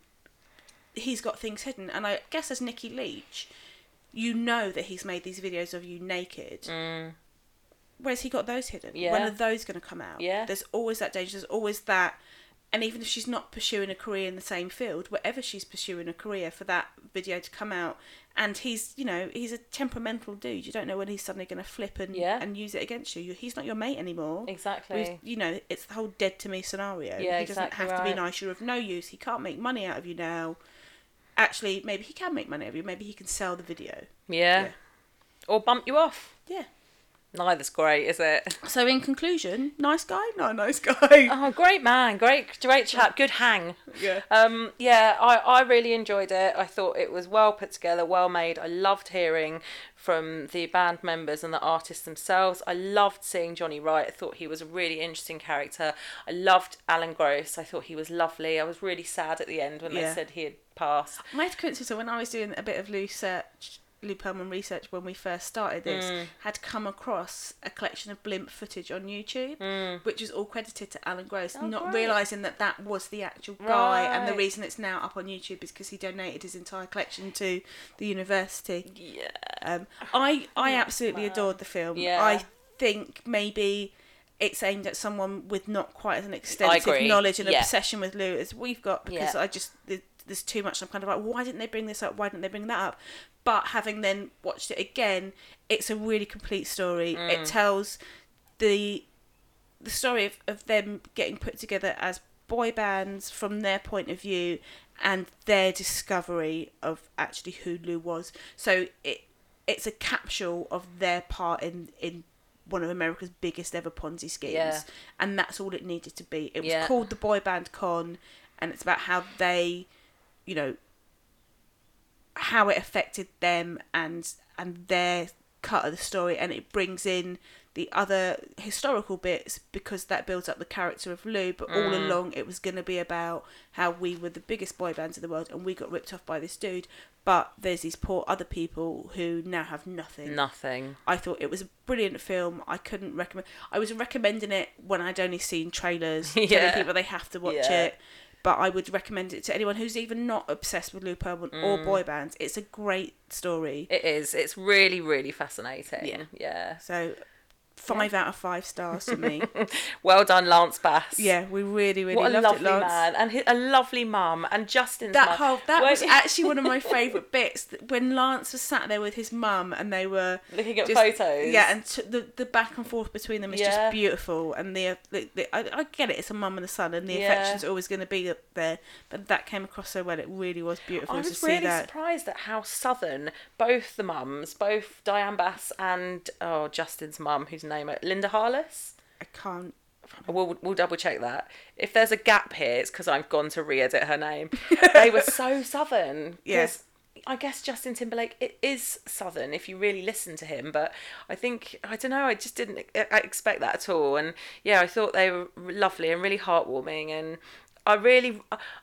He's got things hidden, and I guess as Nikki Leach, you know that he's made these videos of you naked. Where's he got those hidden? When Mm. Are those going to come out? Yeah. There's always that danger. There's always that and even if she's not pursuing a career in the same field, wherever she's pursuing a career for that video to come out, and he's you know he's a temperamental dude. You don't know when he's suddenly going to flip and Yeah. and use it against you. You- He's not your mate anymore. Exactly. We've- You know, it's the whole dead to me scenario. Yeah, he doesn't exactly have to be nice. You're of no use. He can't make money out of you now. Actually, maybe he can make money of you. Maybe he can sell the video. yeah. Yeah. Or bump you off. Yeah. Neither's great, is it? So in conclusion, nice guy, not a nice guy. Oh, great man, great, great chap, good hang. Yeah. Um, yeah, I, I really enjoyed it. I thought it was well put together, well made. I loved hearing from the band members and the artists themselves. I loved seeing Johnny Wright. I thought he was a really interesting character. I loved Alan Gross. I thought he was lovely. I was really sad at the end when Yeah. they said he had passed. To coincidence when I was doing a bit of research, Lou Pearlman research when we first started this, Mm. had come across a collection of blimp footage on YouTube, which was all credited to Alan Gross, Mm. Oh, not great. realizing that that was the actual guy, and the reason it's now up on YouTube is because he donated his entire collection to the university. Yeah. Um, I I absolutely adored the film. Yeah. I think maybe it's aimed at someone with not quite as an extensive knowledge and Yeah. obsession with Lou as we've got because Yeah. I just there- there's too much. I'm kind of like, why didn't they bring this up? Why didn't they bring that up? But having then watched it again, it's a really complete story. Mm. It tells the the story of, of them getting put together as boy bands from their point of view and their discovery of actually who Lou was. So it it's a capsule of their part in in one of America's biggest ever Ponzi schemes, Yeah. and that's all it needed to be. It was Yeah. called the Boy Band Con, and it's about how they, you know, how it affected them and and their cut of the story, and it brings in the other historical bits because that builds up the character of Lou. But all Mm. along, it was going to be about how we were the biggest boy bands in the world, and we got ripped off by this dude. But there's these poor other people who now have nothing. Nothing. I thought it was a brilliant film. I couldn't recommend. I was recommending it when I'd only seen trailers, telling Yeah. people they have to watch Yeah. it. But I would recommend it to anyone who's even not obsessed with Lou Pearlman or Mm. boy bands. It's a great story. It is. It's really, really fascinating. Yeah. Yeah. So, five out of five stars to me. Well done, Lance Bass. yeah, we really, really What a loved lovely it, Lance. man, and a lovely mum, and Justin's That mum. whole that was actually one of my favourite bits when Lance was sat there with his mum and they were looking at just- photos. Yeah, and t- the the back and forth between them is Yeah. just beautiful, and the, the, the I, I get it, it's a mum and a son, and the Yeah. affection's always going to be up there, but that came across so well. It really was beautiful. I was really surprised at how southern both the mums, both Diane Bass and oh Justin's mum, whose name is Linda Harless. I can't. We'll, we'll double check that. If there's a gap here, it's because I've gone to re-edit her name. they were so southern. Yes. I guess Justin Timberlake it is southern if you really listen to him, but I think I don't know. I just didn't I expect that at all. And yeah, I thought they were lovely and really heartwarming. And I really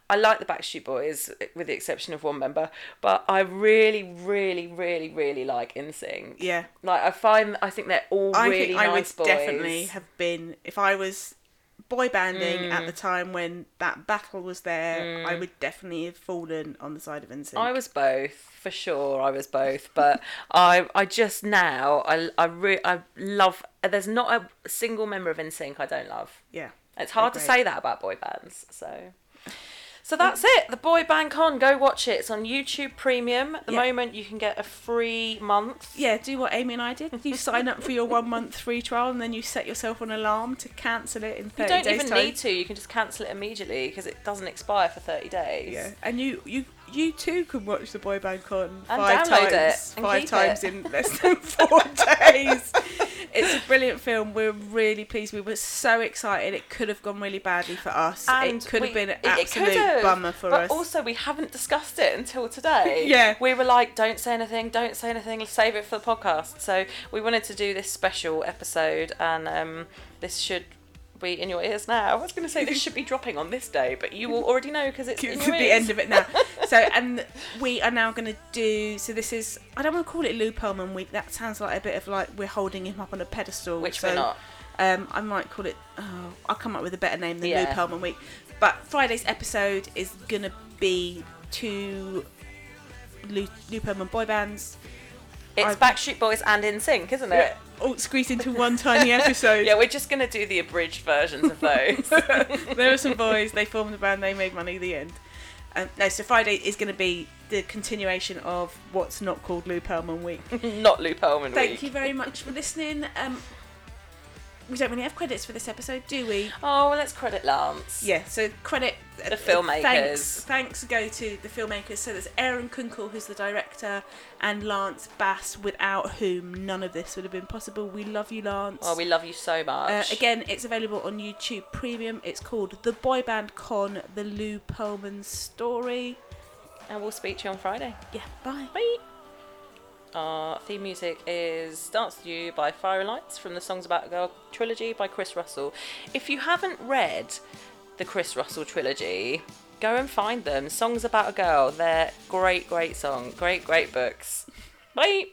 I like the Backstreet Boys with the exception of one member, but I really, really, really, really like NSYNC. Yeah, Like I find I think they're all I really think I would boys. definitely have been if I was boy banding Mm. at the time when that battle was there. I would definitely have fallen on the side of NSYNC. I was both for sure. I was both, but I I just now I I re- I love. There's not a single member of NSYNC I don't love. yeah. It's hard to say that about boy bands. So. So that's it. The Boy Band Con. Go watch it. It's on YouTube Premium. At the Yeah. moment, you can get a free month. Yeah, do what Amy and I did. You sign up for your one month free trial and then you set yourself an alarm to cancel it in 30 days. You don't days even time. need to. You can just cancel it immediately because it doesn't expire for 30 days. Yeah, and you you you too can watch the boy band con And five times, five times it. in less than four days. It's a brilliant film. We're really pleased. We were so excited. It could have gone really badly for us. And it could we- have been an absolute bummer for but us. also, we haven't discussed it until today. Yeah. We were like, don't say anything, don't say anything, let's save it for the podcast. So we wanted to do this special episode, and um, this should be in your ears now. I was going to say this should be dropping on this day, but you will already know because it's in It's your the end of it now. So, and we are now going to do. So this is. I don't want to call it Lou Pearlman week. That sounds like a bit of like we're holding him up on a pedestal. Which so, we're not. Um, I might call it. Oh, I'll come up with a better name than Lou Yeah. Pearlman week. But Friday's episode is gonna be two Lou, Lou Pearlman boy bands. It's Backstreet Boys and NSYNC, isn't it? all squeezed into one tiny episode. Yeah, we're just gonna do the abridged versions of those. there were some boys. They formed a band. They made money. The end. Um, no, so Friday is going to be the continuation of what's not called Lou Pearlman Week. Not Lou Pearlman Thank week. Thank you very much for listening. Um, we don't really have credits for this episode, do we? Oh, well, let's credit Lance. Yeah, so credit The filmmakers. Thanks, thanks go to the filmmakers. So there's Aaron Kunkel, who's the director, and Lance Bass, without whom none of this would have been possible. We love you, Lance. Oh, we love you so much. Uh, again, it's available on YouTube Premium. It's called The Boy Band Con: The Lou Pearlman Story. and we'll speak to you on Friday. Yeah, bye. Bye. Our theme music is Dance to You by Fire and Lights from the Songs About a Girl trilogy by Chris Russell. If you haven't read the Chris Russell trilogy, go and find them. Songs About a Girl, they're great, great song. Great, great books. Bye.